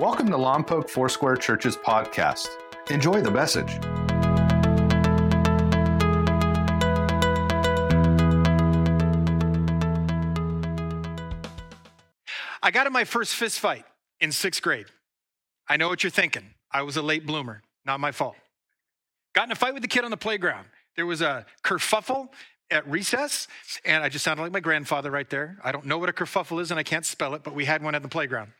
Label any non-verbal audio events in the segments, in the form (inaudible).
Welcome to Lompoc Foursquare Church's podcast. Enjoy the message. I got in my first fist fight in sixth grade. I know what you're thinking. I was a late bloomer, not my fault. Got in a fight with the kid on the playground. There was a kerfuffle at recess, and I just sounded like my grandfather right there. I don't know what a kerfuffle is, and I can't spell it, but we had one at the playground.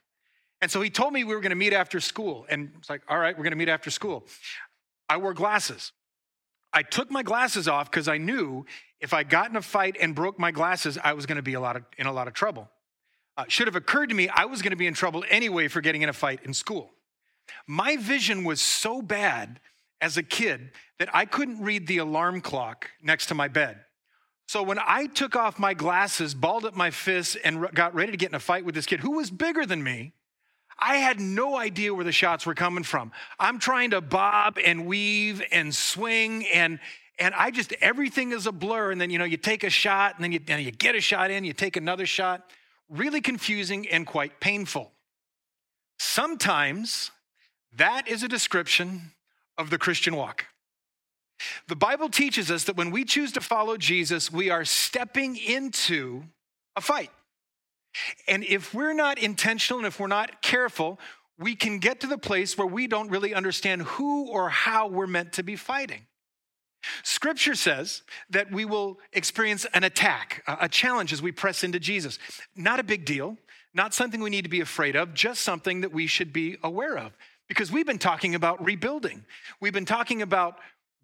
And so he told me we were going to meet after school, and it's like, all right, we're going to meet after school. I wore glasses. I took my glasses off because I knew if I got in a fight and broke my glasses, I was going to be a lot of, in a lot of trouble. Uh, should have occurred to me I was going to be in trouble anyway for getting in a fight in school. My vision was so bad as a kid that I couldn't read the alarm clock next to my bed. So when I took off my glasses, balled up my fists, and got ready to get in a fight with this kid who was bigger than me, I had no idea where the shots were coming from. I'm trying to bob and weave and swing and and I just everything is a blur. And then you know you take a shot and then you, and you get a shot in, you take another shot. Really confusing and quite painful. Sometimes that is a description of the Christian walk. The Bible teaches us that when we choose to follow Jesus, we are stepping into a fight. And if we're not intentional and if we're not careful, we can get to the place where we don't really understand who or how we're meant to be fighting. Scripture says that we will experience an attack, a challenge as we press into Jesus. Not a big deal, not something we need to be afraid of, just something that we should be aware of. Because we've been talking about rebuilding. We've been talking about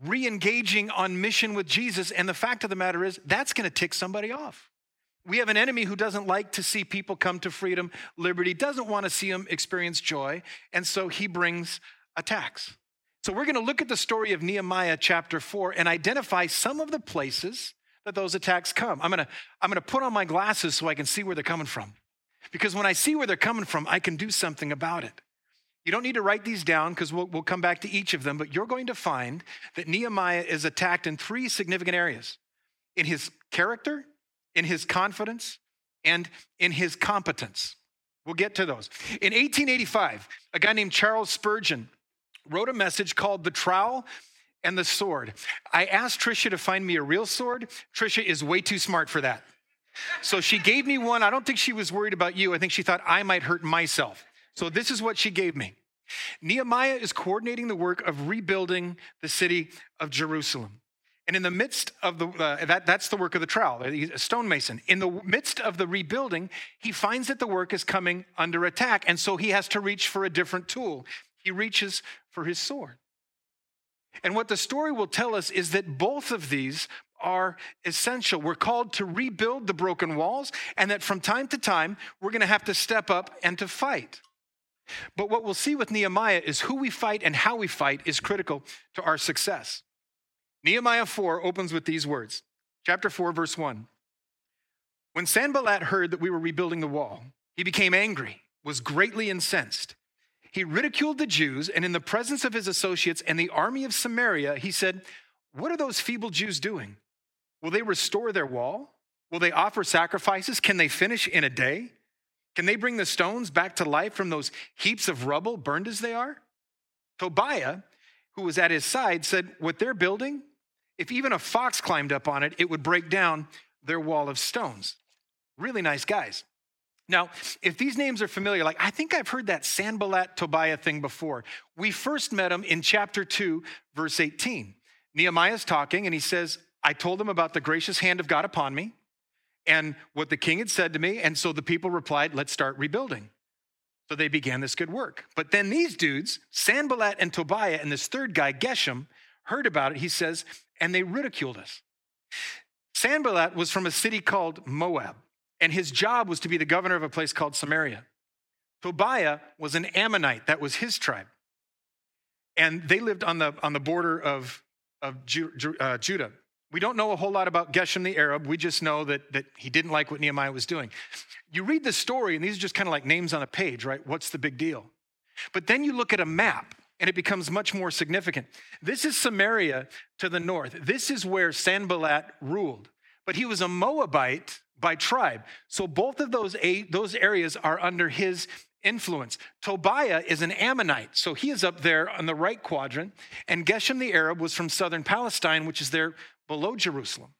re engaging on mission with Jesus. And the fact of the matter is, that's going to tick somebody off. We have an enemy who doesn't like to see people come to freedom, liberty, doesn't want to see them experience joy. And so he brings attacks. So we're going to look at the story of Nehemiah chapter 4 and identify some of the places that those attacks come. I'm going to I'm going to put on my glasses so I can see where they're coming from. Because when I see where they're coming from, I can do something about it. You don't need to write these down because we'll, we'll come back to each of them, but you're going to find that Nehemiah is attacked in three significant areas in his character, in his confidence, and in his competence. We'll get to those. In 1885, a guy named Charles Spurgeon wrote a message called The Trowel and the Sword. I asked Trisha to find me a real sword. Trisha is way too smart for that. So she gave me one. I don't think she was worried about you. I think she thought I might hurt myself. So this is what she gave me. Nehemiah is coordinating the work of rebuilding the city of Jerusalem. And in the midst of the, uh, that, that's the work of the trowel, he's a stonemason. In the midst of the rebuilding, he finds that the work is coming under attack. And so he has to reach for a different tool. He reaches for his sword. And what the story will tell us is that both of these are essential. We're called to rebuild the broken walls, and that from time to time, we're going to have to step up and to fight. But what we'll see with Nehemiah is who we fight and how we fight is critical to our success. Nehemiah 4 opens with these words, chapter 4, verse 1. When Sanballat heard that we were rebuilding the wall, he became angry, was greatly incensed. He ridiculed the Jews, and in the presence of his associates and the army of Samaria, he said, What are those feeble Jews doing? Will they restore their wall? Will they offer sacrifices? Can they finish in a day? Can they bring the stones back to life from those heaps of rubble, burned as they are? Tobiah, who was at his side, said, What they're building, if even a fox climbed up on it, it would break down their wall of stones. Really nice guys. Now, if these names are familiar, like I think I've heard that Sanballat Tobiah thing before. We first met him in chapter 2, verse 18. Nehemiah's talking and he says, I told them about the gracious hand of God upon me and what the king had said to me. And so the people replied, Let's start rebuilding. So they began this good work. But then these dudes, Sanballat and Tobiah, and this third guy, Geshem, heard about it. He says, and they ridiculed us. Sanballat was from a city called Moab, and his job was to be the governor of a place called Samaria. Tobiah was an Ammonite, that was his tribe. And they lived on the, on the border of, of Ju, uh, Judah. We don't know a whole lot about Geshem the Arab. We just know that, that he didn't like what Nehemiah was doing. You read the story, and these are just kind of like names on a page, right? What's the big deal? But then you look at a map, and it becomes much more significant. This is Samaria to the north. This is where Sanballat ruled. But he was a Moabite by tribe. So both of those eight, those areas are under his influence. Tobiah is an Ammonite, so he is up there on the right quadrant. And Geshem the Arab was from southern Palestine, which is there below Jerusalem.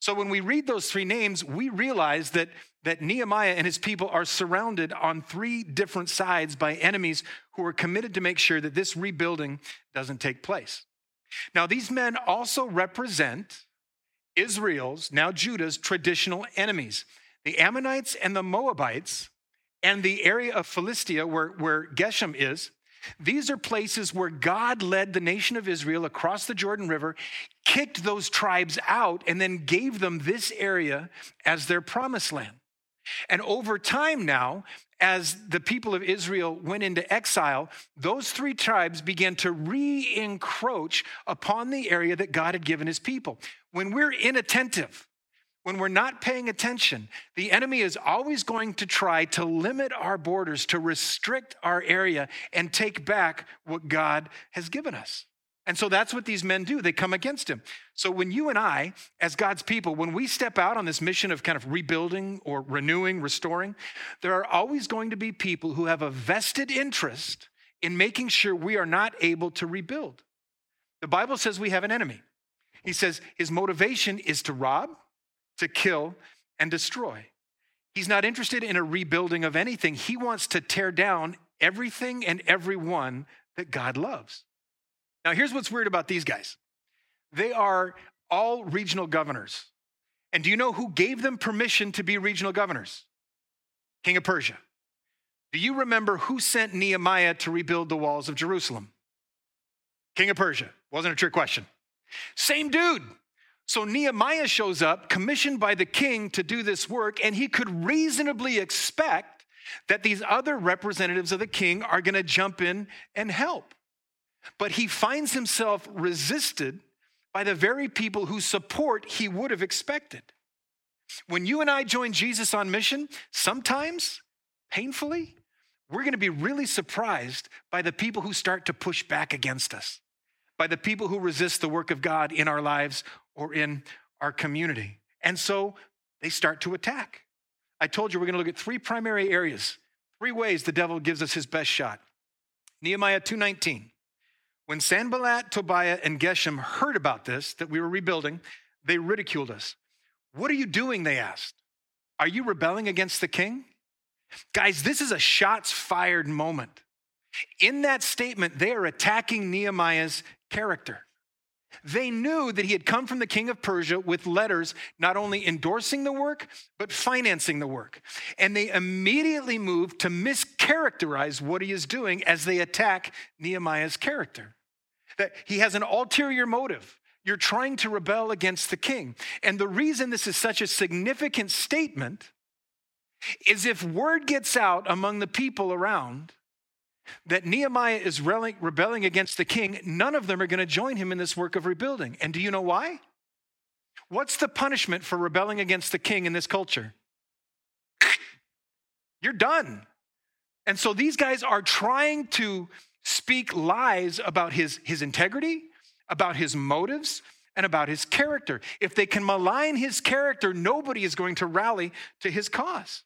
So when we read those three names, we realize that, that Nehemiah and his people are surrounded on three different sides by enemies who are committed to make sure that this rebuilding doesn't take place. Now, these men also represent Israel's, now Judah's, traditional enemies. The Ammonites and the Moabites and the area of Philistia where, where Geshem is, these are places where God led the nation of Israel across the Jordan River, kicked those tribes out, and then gave them this area as their promised land. And over time now, as the people of Israel went into exile, those three tribes began to re encroach upon the area that God had given his people. When we're inattentive, when we're not paying attention, the enemy is always going to try to limit our borders, to restrict our area, and take back what God has given us. And so that's what these men do. They come against him. So when you and I, as God's people, when we step out on this mission of kind of rebuilding or renewing, restoring, there are always going to be people who have a vested interest in making sure we are not able to rebuild. The Bible says we have an enemy. He says his motivation is to rob, to kill, and destroy. He's not interested in a rebuilding of anything. He wants to tear down everything and everyone that God loves. Now, here's what's weird about these guys they are all regional governors. And do you know who gave them permission to be regional governors? King of Persia. Do you remember who sent Nehemiah to rebuild the walls of Jerusalem? King of Persia. Wasn't a trick question. Same dude. So Nehemiah shows up, commissioned by the king to do this work, and he could reasonably expect that these other representatives of the king are going to jump in and help. But he finds himself resisted by the very people whose support he would have expected. When you and I join Jesus on mission, sometimes, painfully, we're going to be really surprised by the people who start to push back against us, by the people who resist the work of God in our lives or in our community. And so they start to attack. I told you we're going to look at three primary areas, three ways the devil gives us his best shot. Nehemiah 2:19. When Sanballat, Tobiah, and Geshem heard about this, that we were rebuilding, they ridiculed us. What are you doing? They asked. Are you rebelling against the king? Guys, this is a shots fired moment. In that statement, they are attacking Nehemiah's character. They knew that he had come from the king of Persia with letters not only endorsing the work, but financing the work. And they immediately moved to mischaracterize what he is doing as they attack Nehemiah's character that he has an ulterior motive. You're trying to rebel against the king. And the reason this is such a significant statement is if word gets out among the people around that Nehemiah is rebelling against the king, none of them are going to join him in this work of rebuilding. And do you know why? What's the punishment for rebelling against the king in this culture? You're done. And so these guys are trying to speak lies about his, his integrity, about his motives, and about his character. If they can malign his character, nobody is going to rally to his cause.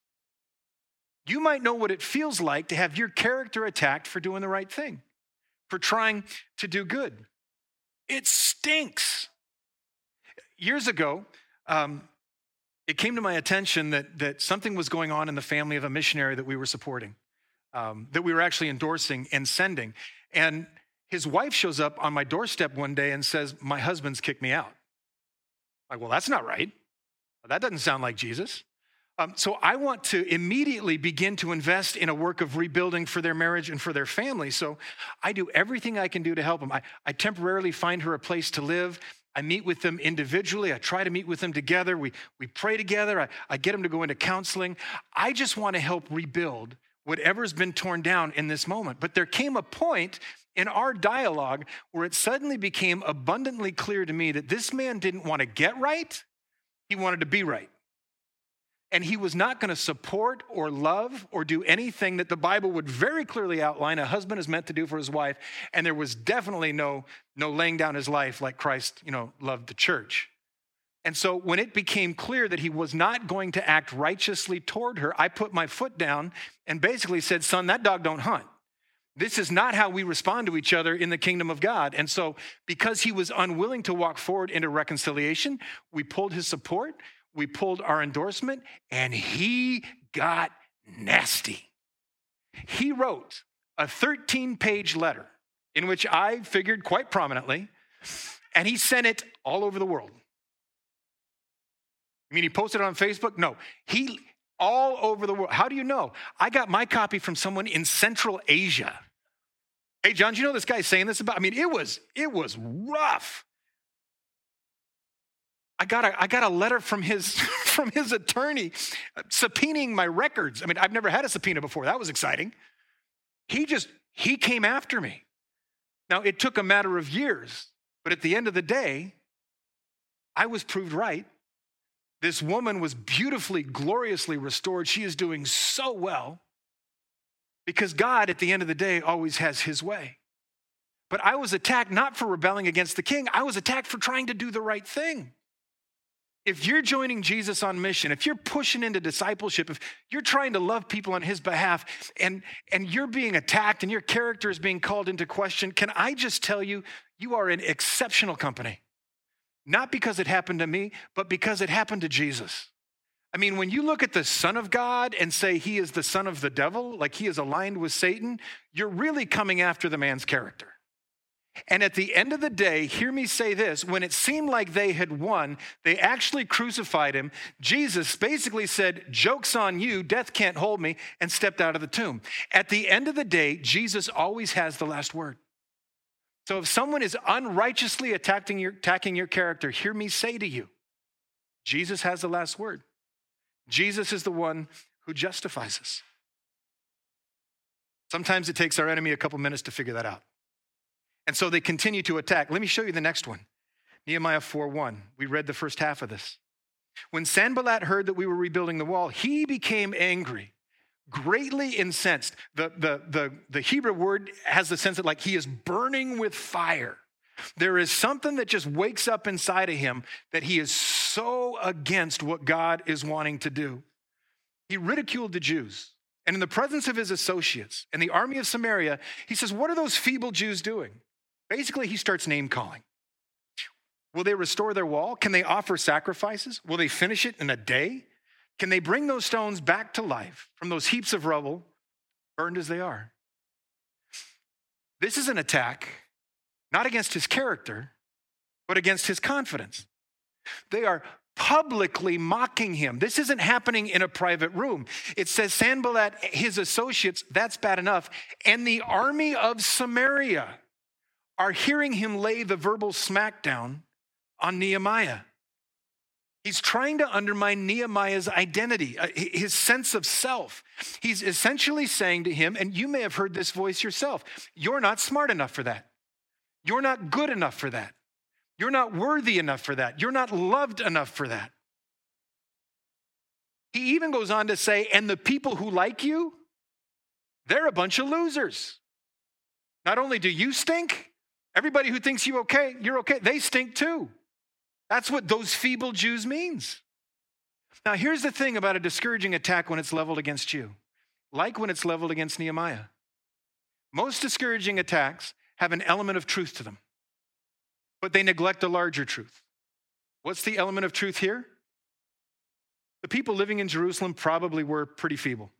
You might know what it feels like to have your character attacked for doing the right thing, for trying to do good. It stinks. Years ago, um, it came to my attention that, that something was going on in the family of a missionary that we were supporting um, that we were actually endorsing and sending. And his wife shows up on my doorstep one day and says, My husband's kicked me out. I'm like, well, that's not right. That doesn't sound like Jesus. Um, so I want to immediately begin to invest in a work of rebuilding for their marriage and for their family. So I do everything I can do to help them. I, I temporarily find her a place to live. I meet with them individually. I try to meet with them together. We, we pray together. I, I get them to go into counseling. I just want to help rebuild whatever's been torn down in this moment. But there came a point in our dialogue where it suddenly became abundantly clear to me that this man didn't want to get right, he wanted to be right. And he was not going to support or love or do anything that the Bible would very clearly outline a husband is meant to do for his wife. And there was definitely no, no laying down his life like Christ, you know, loved the church. And so when it became clear that he was not going to act righteously toward her, I put my foot down and basically said, Son, that dog don't hunt. This is not how we respond to each other in the kingdom of God. And so, because he was unwilling to walk forward into reconciliation, we pulled his support, we pulled our endorsement, and he got nasty. He wrote a 13 page letter in which I figured quite prominently, and he sent it all over the world. I mean, he posted it on Facebook? No. He all over the world. How do you know? I got my copy from someone in Central Asia. Hey, John, do you know this guy's saying this about? I mean, it was it was rough. I got a, I got a letter from his (laughs) from his attorney subpoenaing my records. I mean, I've never had a subpoena before. That was exciting. He just he came after me. Now, it took a matter of years, but at the end of the day, I was proved right. This woman was beautifully, gloriously restored. She is doing so well because God, at the end of the day, always has his way. But I was attacked not for rebelling against the king, I was attacked for trying to do the right thing if you're joining Jesus on mission, if you're pushing into discipleship, if you're trying to love people on his behalf and, and you're being attacked and your character is being called into question, can I just tell you, you are in exceptional company? Not because it happened to me, but because it happened to Jesus. I mean, when you look at the Son of God and say he is the son of the devil, like he is aligned with Satan, you're really coming after the man's character. And at the end of the day, hear me say this when it seemed like they had won, they actually crucified him. Jesus basically said, Joke's on you, death can't hold me, and stepped out of the tomb. At the end of the day, Jesus always has the last word. So if someone is unrighteously attacking your, attacking your character, hear me say to you, Jesus has the last word. Jesus is the one who justifies us. Sometimes it takes our enemy a couple minutes to figure that out. And so they continue to attack. Let me show you the next one Nehemiah 4 1. We read the first half of this. When Sanballat heard that we were rebuilding the wall, he became angry, greatly incensed. The, the, the, the Hebrew word has the sense that like he is burning with fire. There is something that just wakes up inside of him that he is so against what God is wanting to do. He ridiculed the Jews. And in the presence of his associates and the army of Samaria, he says, What are those feeble Jews doing? Basically, he starts name calling. Will they restore their wall? Can they offer sacrifices? Will they finish it in a day? Can they bring those stones back to life from those heaps of rubble, burned as they are? This is an attack not against his character, but against his confidence. They are publicly mocking him. This isn't happening in a private room. It says Sanballat, his associates, that's bad enough, and the army of Samaria are hearing him lay the verbal smackdown on Nehemiah. He's trying to undermine Nehemiah's identity, uh, his sense of self. He's essentially saying to him, and you may have heard this voice yourself you're not smart enough for that. You're not good enough for that. You're not worthy enough for that. You're not loved enough for that. He even goes on to say, and the people who like you, they're a bunch of losers. Not only do you stink, Everybody who thinks you okay, you're okay, they stink too. That's what those feeble Jews means. Now, here's the thing about a discouraging attack when it's leveled against you, like when it's leveled against Nehemiah. Most discouraging attacks have an element of truth to them, but they neglect a larger truth. What's the element of truth here? The people living in Jerusalem probably were pretty feeble.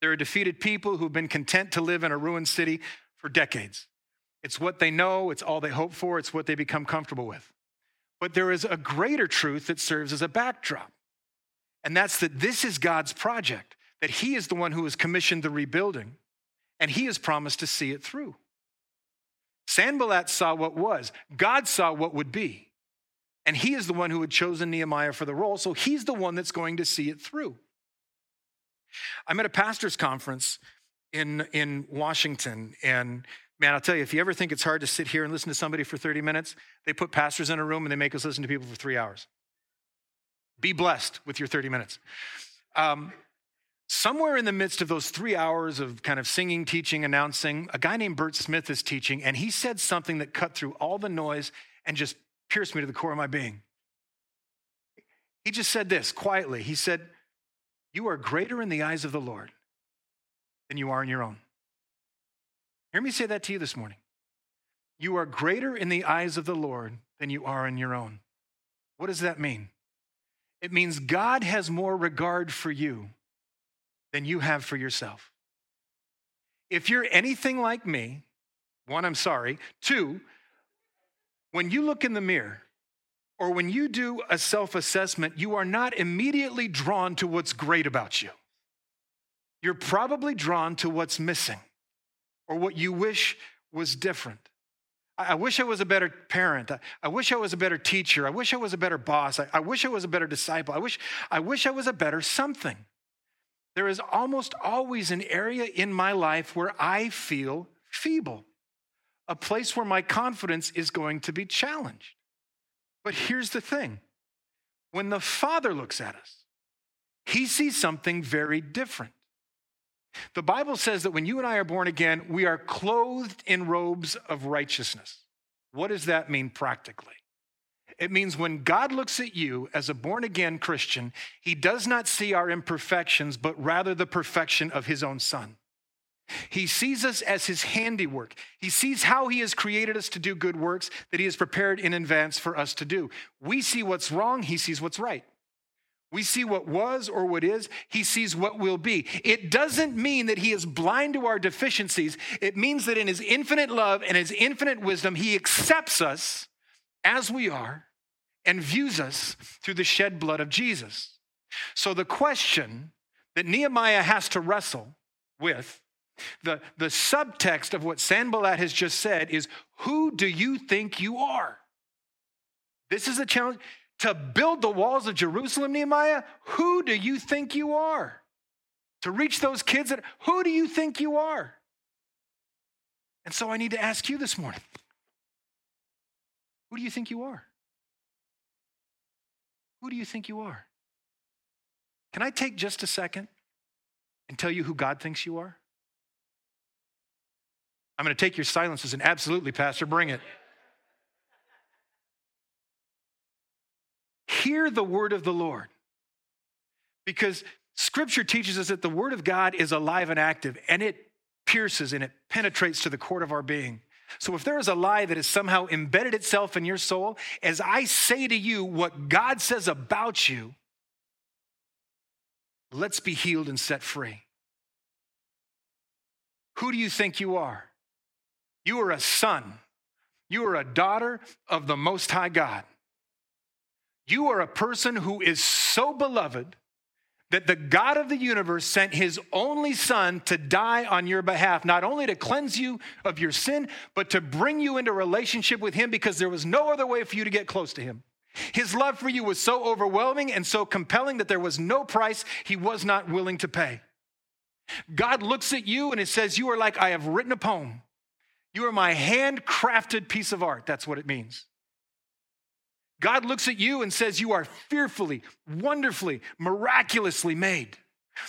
They're a defeated people who've been content to live in a ruined city for decades. It's what they know, it's all they hope for, it's what they become comfortable with. But there is a greater truth that serves as a backdrop. And that's that this is God's project, that He is the one who has commissioned the rebuilding, and He has promised to see it through. Sanballat saw what was, God saw what would be. And He is the one who had chosen Nehemiah for the role, so He's the one that's going to see it through. I'm at a pastor's conference in, in Washington, and Man, I'll tell you, if you ever think it's hard to sit here and listen to somebody for 30 minutes, they put pastors in a room and they make us listen to people for three hours. Be blessed with your 30 minutes. Um, somewhere in the midst of those three hours of kind of singing, teaching, announcing, a guy named Bert Smith is teaching, and he said something that cut through all the noise and just pierced me to the core of my being. He just said this quietly. He said, You are greater in the eyes of the Lord than you are in your own. Hear me say that to you this morning. You are greater in the eyes of the Lord than you are in your own. What does that mean? It means God has more regard for you than you have for yourself. If you're anything like me, one, I'm sorry. Two, when you look in the mirror or when you do a self assessment, you are not immediately drawn to what's great about you. You're probably drawn to what's missing or what you wish was different. I wish I was a better parent. I wish I was a better teacher. I wish I was a better boss. I wish I was a better disciple. I wish, I wish I was a better something. There is almost always an area in my life where I feel feeble, a place where my confidence is going to be challenged. But here's the thing when the Father looks at us, he sees something very different. The Bible says that when you and I are born again, we are clothed in robes of righteousness. What does that mean practically? It means when God looks at you as a born again Christian, he does not see our imperfections, but rather the perfection of his own son. He sees us as his handiwork. He sees how he has created us to do good works that he has prepared in advance for us to do. We see what's wrong, he sees what's right. We see what was or what is, he sees what will be. It doesn't mean that he is blind to our deficiencies. It means that in his infinite love and his infinite wisdom, he accepts us as we are and views us through the shed blood of Jesus. So the question that Nehemiah has to wrestle with, the, the subtext of what Sanballat has just said is who do you think you are? This is a challenge to build the walls of Jerusalem, Nehemiah, who do you think you are? To reach those kids, that, who do you think you are? And so I need to ask you this morning who do you think you are? Who do you think you are? Can I take just a second and tell you who God thinks you are? I'm going to take your silence as an absolutely, Pastor, bring it. Hear the word of the Lord. Because scripture teaches us that the word of God is alive and active, and it pierces and it penetrates to the core of our being. So if there is a lie that has somehow embedded itself in your soul, as I say to you what God says about you, let's be healed and set free. Who do you think you are? You are a son. You are a daughter of the Most High God. You are a person who is so beloved that the God of the universe sent his only son to die on your behalf, not only to cleanse you of your sin, but to bring you into relationship with him because there was no other way for you to get close to him. His love for you was so overwhelming and so compelling that there was no price he was not willing to pay. God looks at you and it says, You are like I have written a poem. You are my handcrafted piece of art. That's what it means. God looks at you and says, You are fearfully, wonderfully, miraculously made.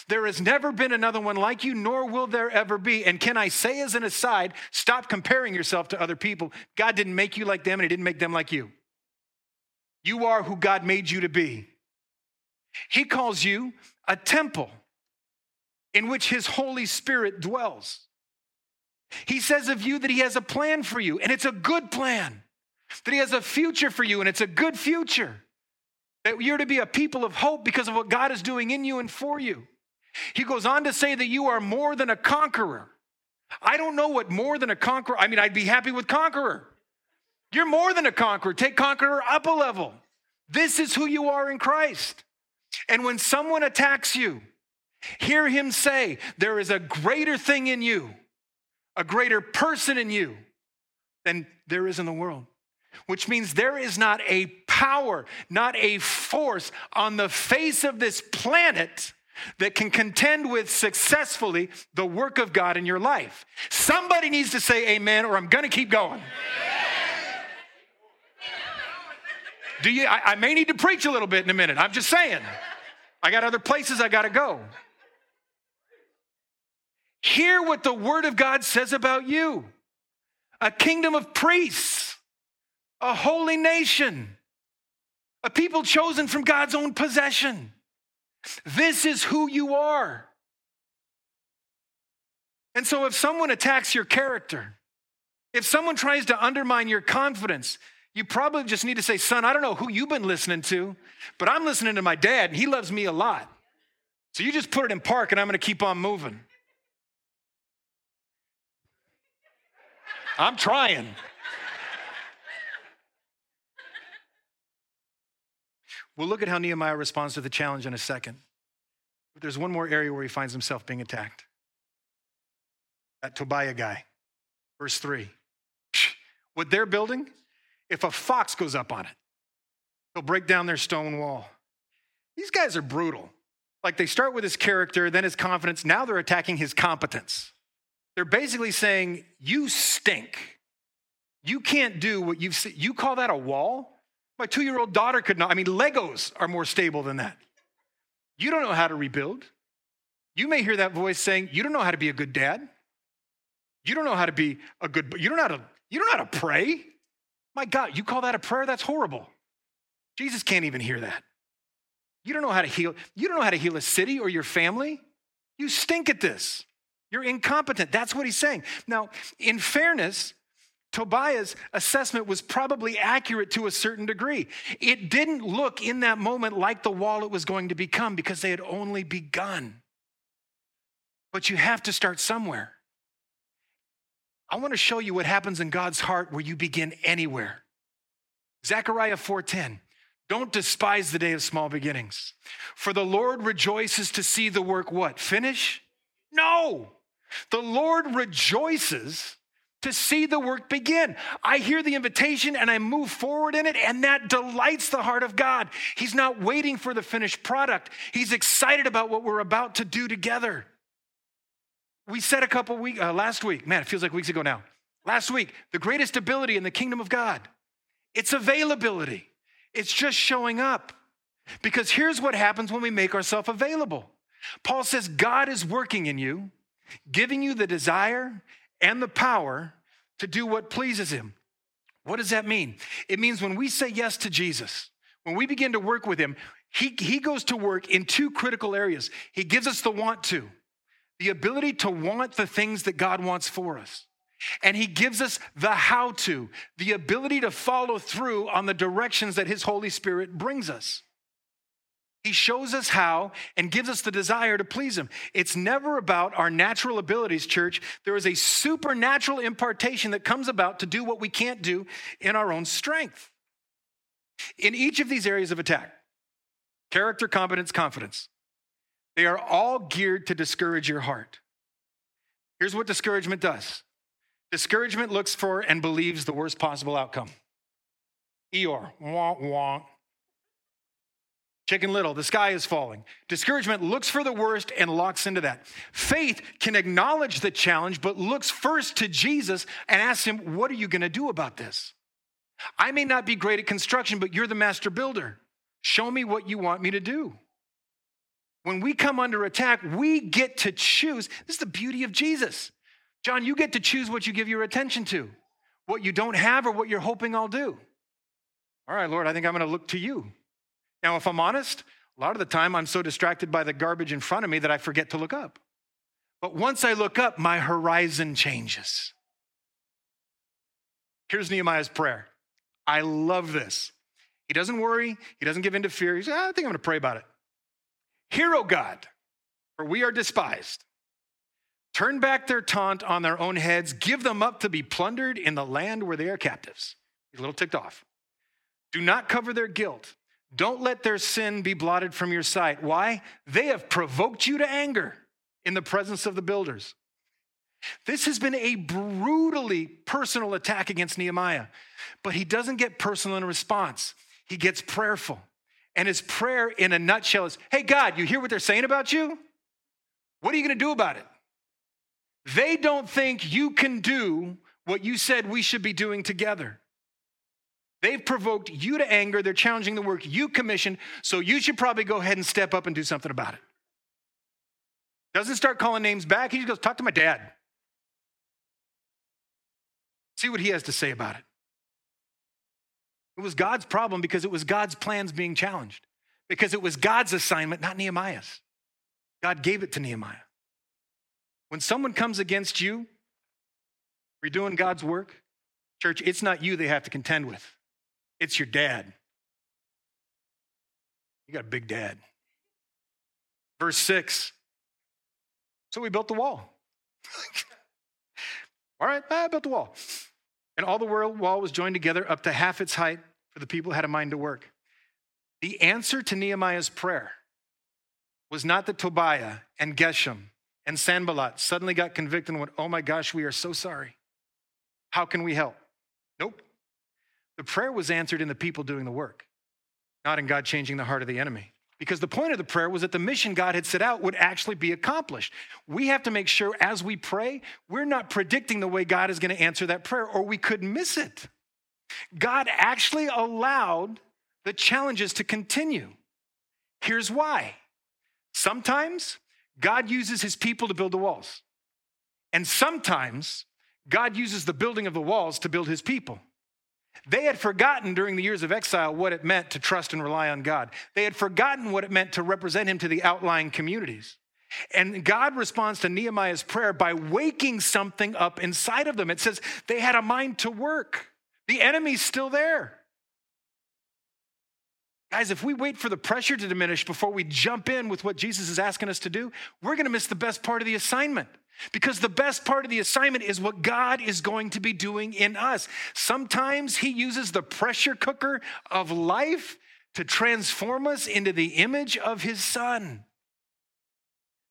There has never been another one like you, nor will there ever be. And can I say, as an aside, stop comparing yourself to other people? God didn't make you like them, and He didn't make them like you. You are who God made you to be. He calls you a temple in which His Holy Spirit dwells. He says of you that He has a plan for you, and it's a good plan that He has a future for you, and it's a good future. That you're to be a people of hope because of what God is doing in you and for you. He goes on to say that you are more than a conqueror. I don't know what more than a conqueror, I mean, I'd be happy with conqueror. You're more than a conqueror. Take conqueror up a level. This is who you are in Christ. And when someone attacks you, hear him say, There is a greater thing in you, a greater person in you than there is in the world which means there is not a power, not a force on the face of this planet that can contend with successfully the work of God in your life. Somebody needs to say amen, or I'm going to keep going. Do you? I, I, may need to preach a little bit in a minute. I'm just saying. I got other places I got to go. Hear what the Word of God says about you a kingdom of priests a holy nation, a people chosen from God's own possession. This is who you are. And so, if someone attacks your character, if someone tries to undermine your confidence, you probably just need to say, Son, I don't know who you've been listening to, but I'm listening to my dad, and he loves me a lot. So you just put it in park, and I'm going to keep on moving. I'm trying. We'll look at how Nehemiah responds to the challenge in a second. But there's one more area where he finds himself being attacked. That Tobiah guy. Verse 3. What they're building, if a fox goes up on it, he'll break down their stone wall. These guys are brutal. Like they start with his character, then his confidence, now they're attacking his competence. They're basically saying, You stink. You can't do what you've seen. You call that a wall? My two year old daughter could not. I mean, Legos are more stable than that. You don't know how to rebuild. You may hear that voice saying, You don't know how to be a good dad. You don't know how to be a good, you don't know how to, you don't know how to pray. My God, you call that a prayer? That's horrible. Jesus can't even hear that. You don't know how to heal. You don't know how to heal a city or your family. You stink at this. You're incompetent. That's what he's saying. Now, in fairness, Tobiah's assessment was probably accurate to a certain degree. It didn't look in that moment like the wall it was going to become because they had only begun. But you have to start somewhere. I want to show you what happens in God's heart where you begin anywhere. Zechariah 4:10. Don't despise the day of small beginnings. For the Lord rejoices to see the work what? Finish? No. The Lord rejoices to see the work begin. I hear the invitation and I move forward in it, and that delights the heart of God. He's not waiting for the finished product, He's excited about what we're about to do together. We said a couple weeks uh, last week, man, it feels like weeks ago now. Last week, the greatest ability in the kingdom of God it's availability, it's just showing up. Because here's what happens when we make ourselves available Paul says, God is working in you, giving you the desire and the power to do what pleases Him. What does that mean? It means when we say yes to Jesus, when we begin to work with Him, He, he goes to work in two critical areas. He gives us the want to, the ability to want the things that God wants for us. And he gives us the how to, the ability to follow through on the directions that his Holy Spirit brings us. He shows us how and gives us the desire to please Him. It's never about our natural abilities, church. There is a supernatural impartation that comes about to do what we can't do in our own strength. In each of these areas of attack character, competence, confidence they are all geared to discourage your heart. Here's what discouragement does discouragement looks for and believes the worst possible outcome. Eeyore, wah, wah. Chicken Little, the sky is falling. Discouragement looks for the worst and locks into that. Faith can acknowledge the challenge, but looks first to Jesus and asks him, What are you going to do about this? I may not be great at construction, but you're the master builder. Show me what you want me to do. When we come under attack, we get to choose. This is the beauty of Jesus. John, you get to choose what you give your attention to, what you don't have or what you're hoping I'll do. All right, Lord, I think I'm going to look to you. Now, if I'm honest, a lot of the time I'm so distracted by the garbage in front of me that I forget to look up. But once I look up, my horizon changes. Here's Nehemiah's prayer. I love this. He doesn't worry, he doesn't give in to fear. He says, ah, I think I'm going to pray about it. Hear, O God, for we are despised. Turn back their taunt on their own heads, give them up to be plundered in the land where they are captives. He's a little ticked off. Do not cover their guilt. Don't let their sin be blotted from your sight. Why? They have provoked you to anger in the presence of the builders. This has been a brutally personal attack against Nehemiah, but he doesn't get personal in response. He gets prayerful. And his prayer, in a nutshell, is Hey, God, you hear what they're saying about you? What are you going to do about it? They don't think you can do what you said we should be doing together. They've provoked you to anger. They're challenging the work you commissioned. So you should probably go ahead and step up and do something about it. Doesn't start calling names back. He just goes, Talk to my dad. See what he has to say about it. It was God's problem because it was God's plans being challenged, because it was God's assignment, not Nehemiah's. God gave it to Nehemiah. When someone comes against you, you're doing God's work, church, it's not you they have to contend with, it's your dad. You got a big dad. Verse six. So we built the wall. (laughs) all right, I built the wall. And all the world wall was joined together up to half its height, for the people had a mind to work. The answer to Nehemiah's prayer was not that Tobiah and Geshem and Sanballat suddenly got convicted and went, Oh my gosh, we are so sorry. How can we help? Nope. The prayer was answered in the people doing the work, not in God changing the heart of the enemy. Because the point of the prayer was that the mission God had set out would actually be accomplished. We have to make sure as we pray, we're not predicting the way God is going to answer that prayer, or we could miss it. God actually allowed the challenges to continue. Here's why sometimes God uses his people to build the walls, and sometimes God uses the building of the walls to build his people. They had forgotten during the years of exile what it meant to trust and rely on God. They had forgotten what it meant to represent Him to the outlying communities. And God responds to Nehemiah's prayer by waking something up inside of them. It says they had a mind to work, the enemy's still there. Guys, if we wait for the pressure to diminish before we jump in with what Jesus is asking us to do, we're going to miss the best part of the assignment. Because the best part of the assignment is what God is going to be doing in us. Sometimes He uses the pressure cooker of life to transform us into the image of His Son.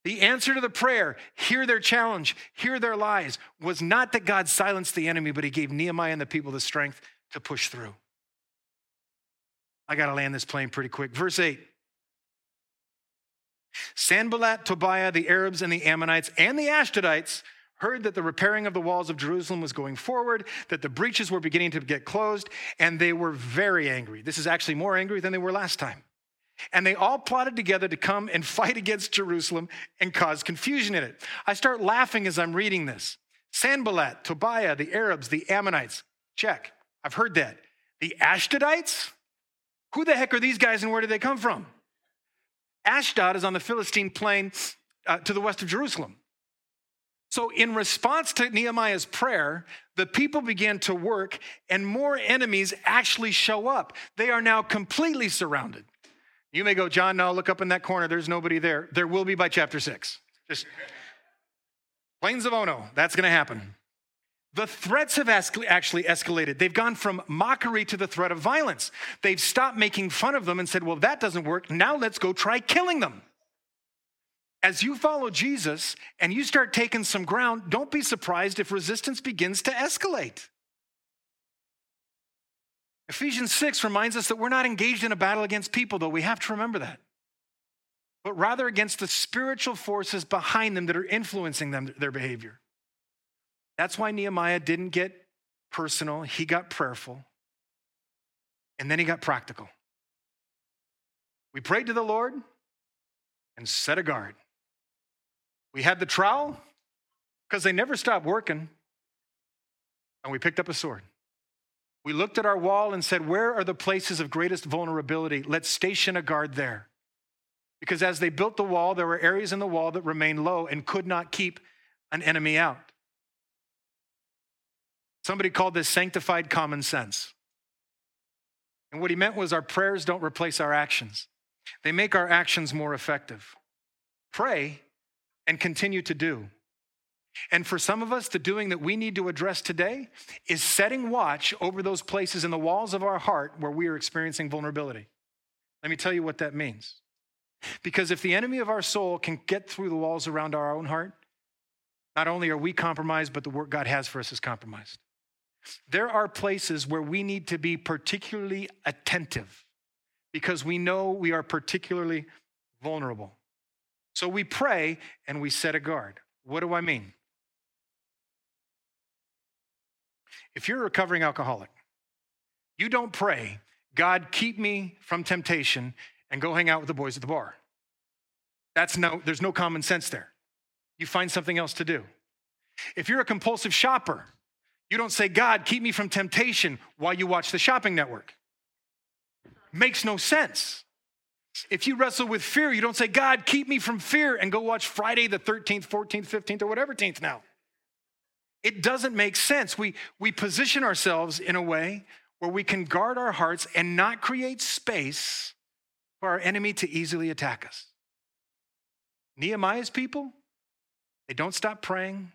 The answer to the prayer, hear their challenge, hear their lies, was not that God silenced the enemy, but He gave Nehemiah and the people the strength to push through. I got to land this plane pretty quick. Verse 8 Sanballat, Tobiah, the Arabs, and the Ammonites, and the Ashdodites heard that the repairing of the walls of Jerusalem was going forward, that the breaches were beginning to get closed, and they were very angry. This is actually more angry than they were last time. And they all plotted together to come and (laughs) fight against Jerusalem and cause confusion in it. I start laughing as I'm reading this. Sanballat, Tobiah, the Arabs, the Ammonites, check. I've heard that. The Ashdodites? Who the heck are these guys and where did they come from? Ashdod is on the Philistine plain uh, to the west of Jerusalem. So, in response to Nehemiah's prayer, the people began to work, and more enemies actually show up. They are now completely surrounded. You may go, John, no, look up in that corner. There's nobody there. There will be by chapter six. Just plains of Ono. That's going to happen. The threats have actually escalated. They've gone from mockery to the threat of violence. They've stopped making fun of them and said, well, that doesn't work. Now let's go try killing them. As you follow Jesus and you start taking some ground, don't be surprised if resistance begins to escalate. Ephesians 6 reminds us that we're not engaged in a battle against people, though we have to remember that, but rather against the spiritual forces behind them that are influencing them, their behavior. That's why Nehemiah didn't get personal, he got prayerful, and then he got practical. We prayed to the Lord and set a guard. We had the trowel because they never stopped working, and we picked up a sword. We looked at our wall and said, Where are the places of greatest vulnerability? Let's station a guard there. Because as they built the wall, there were areas in the wall that remained low and could not keep an enemy out. Somebody called this sanctified common sense. And what he meant was our prayers don't replace our actions, they make our actions more effective. Pray and continue to do. And for some of us, the doing that we need to address today is setting watch over those places in the walls of our heart where we are experiencing vulnerability. Let me tell you what that means. Because if the enemy of our soul can get through the walls around our own heart, not only are we compromised, but the work God has for us is compromised. There are places where we need to be particularly attentive because we know we are particularly vulnerable. So we pray and we set a guard. What do I mean? If you're a recovering alcoholic, you don't pray, God, keep me from temptation and go hang out with the boys at the bar. That's no, there's no common sense there. You find something else to do. If you're a compulsive shopper, you don't say, God, keep me from temptation while you watch the shopping network. Makes no sense. If you wrestle with fear, you don't say, God, keep me from fear, and go watch Friday the 13th, 14th, 15th, or whatever 10th now. It doesn't make sense. We, we position ourselves in a way where we can guard our hearts and not create space for our enemy to easily attack us. Nehemiah's people, they don't stop praying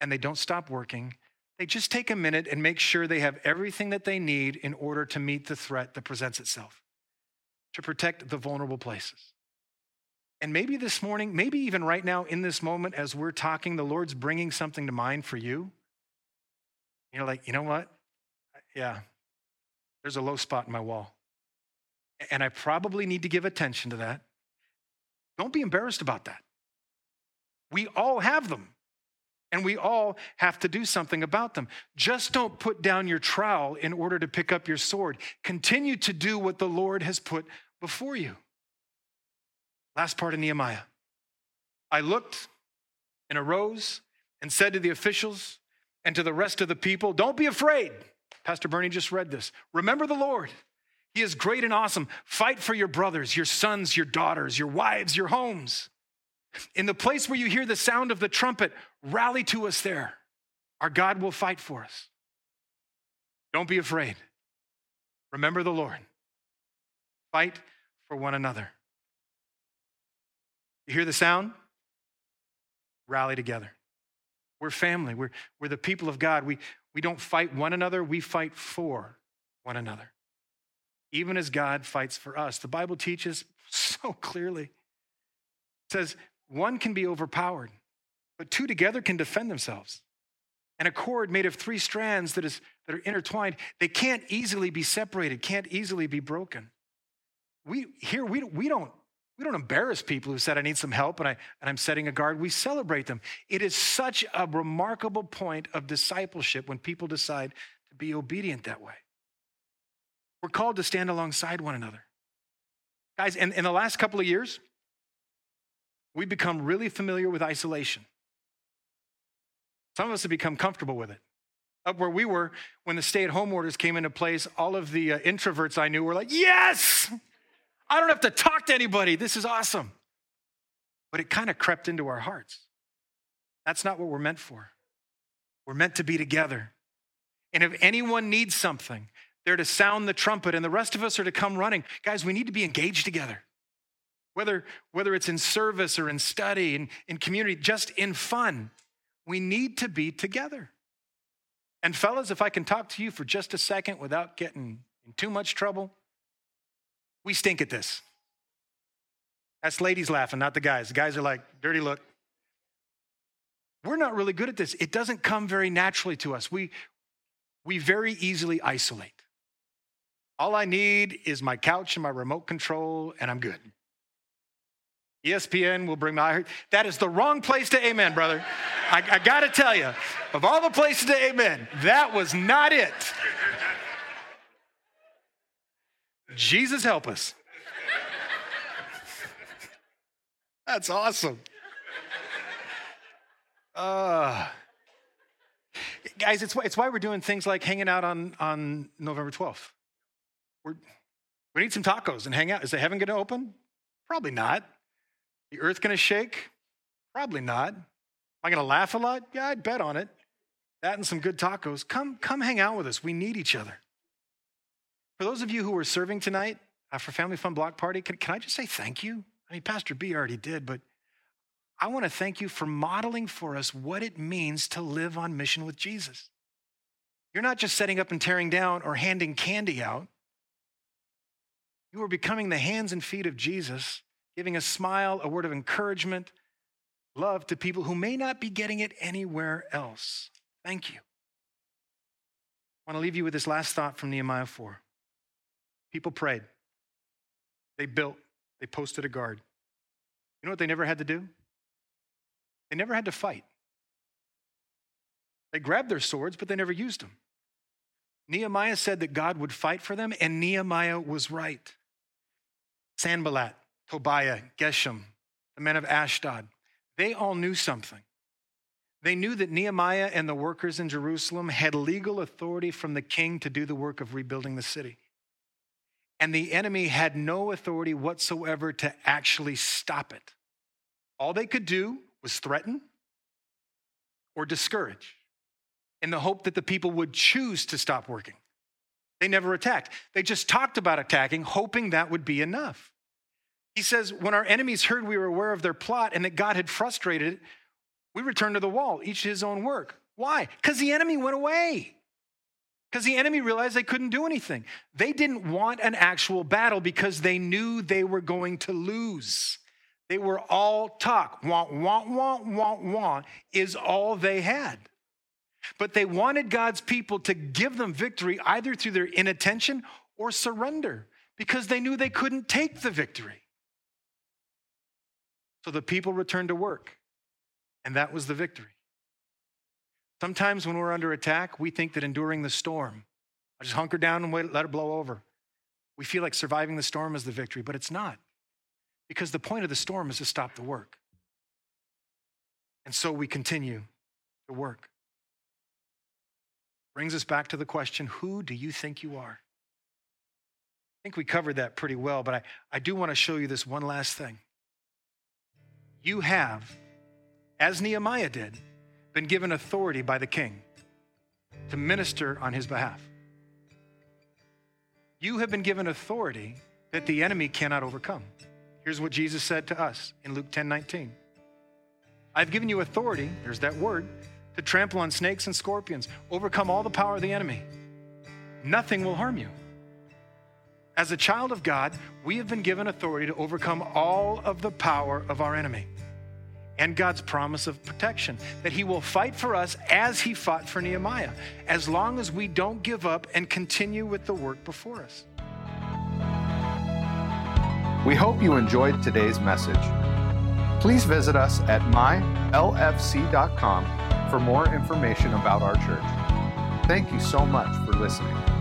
and they don't stop working. They just take a minute and make sure they have everything that they need in order to meet the threat that presents itself, to protect the vulnerable places. And maybe this morning, maybe even right now in this moment as we're talking, the Lord's bringing something to mind for you. You're like, you know what? Yeah, there's a low spot in my wall. And I probably need to give attention to that. Don't be embarrassed about that. We all have them, and we all have to do something about them. Just don't put down your trowel in order to pick up your sword. Continue to do what the Lord has put before you. Last part of Nehemiah. I looked and arose and said to the officials and to the rest of the people, Don't be afraid. Pastor Bernie just read this. Remember the Lord. He is great and awesome. Fight for your brothers, your sons, your daughters, your wives, your homes. In the place where you hear the sound of the trumpet, rally to us there. Our God will fight for us. Don't be afraid. Remember the Lord. Fight for one another. You hear the sound? Rally together. We're family. We're, we're the people of God. We, we don't fight one another, we fight for one another even as God fights for us. The Bible teaches (laughs) so clearly. It says one can be overpowered, but two together can defend themselves. And a cord made of three strands that, is, that are intertwined, they can't easily be separated, can't easily be broken. We here we, we don't we don't embarrass people who said I need some help and I and I'm setting a guard. We celebrate them. It is such a remarkable point of discipleship when people decide to be obedient that way. We're called to stand alongside one another. Guys, in, in the last couple of years, we've become really familiar with isolation. Some of us have become comfortable with it. Up where we were, when the stay at home orders came into place, all of the uh, introverts I knew were like, Yes, I don't have to talk to anybody. This is awesome. But it kind of crept into our hearts. That's not what we're meant for. We're meant to be together. And if anyone needs something, they're to sound the trumpet, and the rest of us are to come running. Guys, we need to be engaged together. Whether, whether it's in service or in study, in, in community, just in fun, we need to be together. And, fellas, if I can talk to you for just a second without getting in too much trouble, we stink at this. That's ladies laughing, not the guys. The guys are like, dirty look. We're not really good at this. It doesn't come very naturally to us. We, we very easily isolate. All I need is my couch and my remote control, and I'm good. ESPN will bring my. That is the wrong place to amen, brother. I, I got to tell you, of all the places to amen, that was not it. Jesus help us. That's awesome. Uh, guys, it's, it's why we're doing things like hanging out on, on November 12th. We're, we need some tacos and hang out. Is the heaven going to open? Probably not. The earth going to shake? Probably not. Am I going to laugh a lot? Yeah, I'd bet on it. That and some good tacos. Come, come hang out with us. We need each other. For those of you who are serving tonight uh, for Family Fun Block Party, can, can I just say thank you? I mean, Pastor B already did, but I want to thank you for modeling for us what it means to live on mission with Jesus. You're not just setting up and tearing down or handing candy out. You are becoming the hands and feet of Jesus, giving a smile, a word of encouragement, love to people who may not be getting it anywhere else. Thank you. I want to leave you with this last thought from Nehemiah 4. People prayed, they built, they posted a guard. You know what they never had to do? They never had to fight. They grabbed their swords, but they never used them. Nehemiah said that God would fight for them, and Nehemiah was right. Sanballat, Tobiah, Geshem, the men of Ashdod, they all knew something. They knew that Nehemiah and the workers in Jerusalem had legal authority from the king to do the work of rebuilding the city. and the enemy had no authority whatsoever to actually stop it. All they could do was threaten or discourage in the hope that the people would choose to stop working. They never attacked. They just talked about attacking, hoping that would be enough. He says, when our enemies heard we were aware of their plot and that God had frustrated it, we returned to the wall, each his own work. Why? Because the enemy went away. Because the enemy realized they couldn't do anything. They didn't want an actual battle because they knew they were going to lose. They were all talk. Want, want, want, want, want is all they had. But they wanted God's people to give them victory either through their inattention or surrender because they knew they couldn't take the victory. So the people returned to work, and that was the victory. Sometimes when we're under attack, we think that enduring the storm, I just hunker down and wait, let it blow over. We feel like surviving the storm is the victory, but it's not. Because the point of the storm is to stop the work. And so we continue to work. Brings us back to the question who do you think you are? I think we covered that pretty well, but I, I do want to show you this one last thing. You have, as Nehemiah did, been given authority by the king to minister on his behalf. You have been given authority that the enemy cannot overcome. Here's what Jesus said to us in Luke 10 19. I've given you authority, there's that word, to trample on snakes and scorpions, overcome all the power of the enemy. Nothing will harm you. As a child of God, we have been given authority to overcome all of the power of our enemy and God's promise of protection, that He will fight for us as He fought for Nehemiah, as long as we don't give up and continue with the work before us. We hope you enjoyed today's message. Please visit us at mylfc.com for more information about our church. Thank you so much for listening.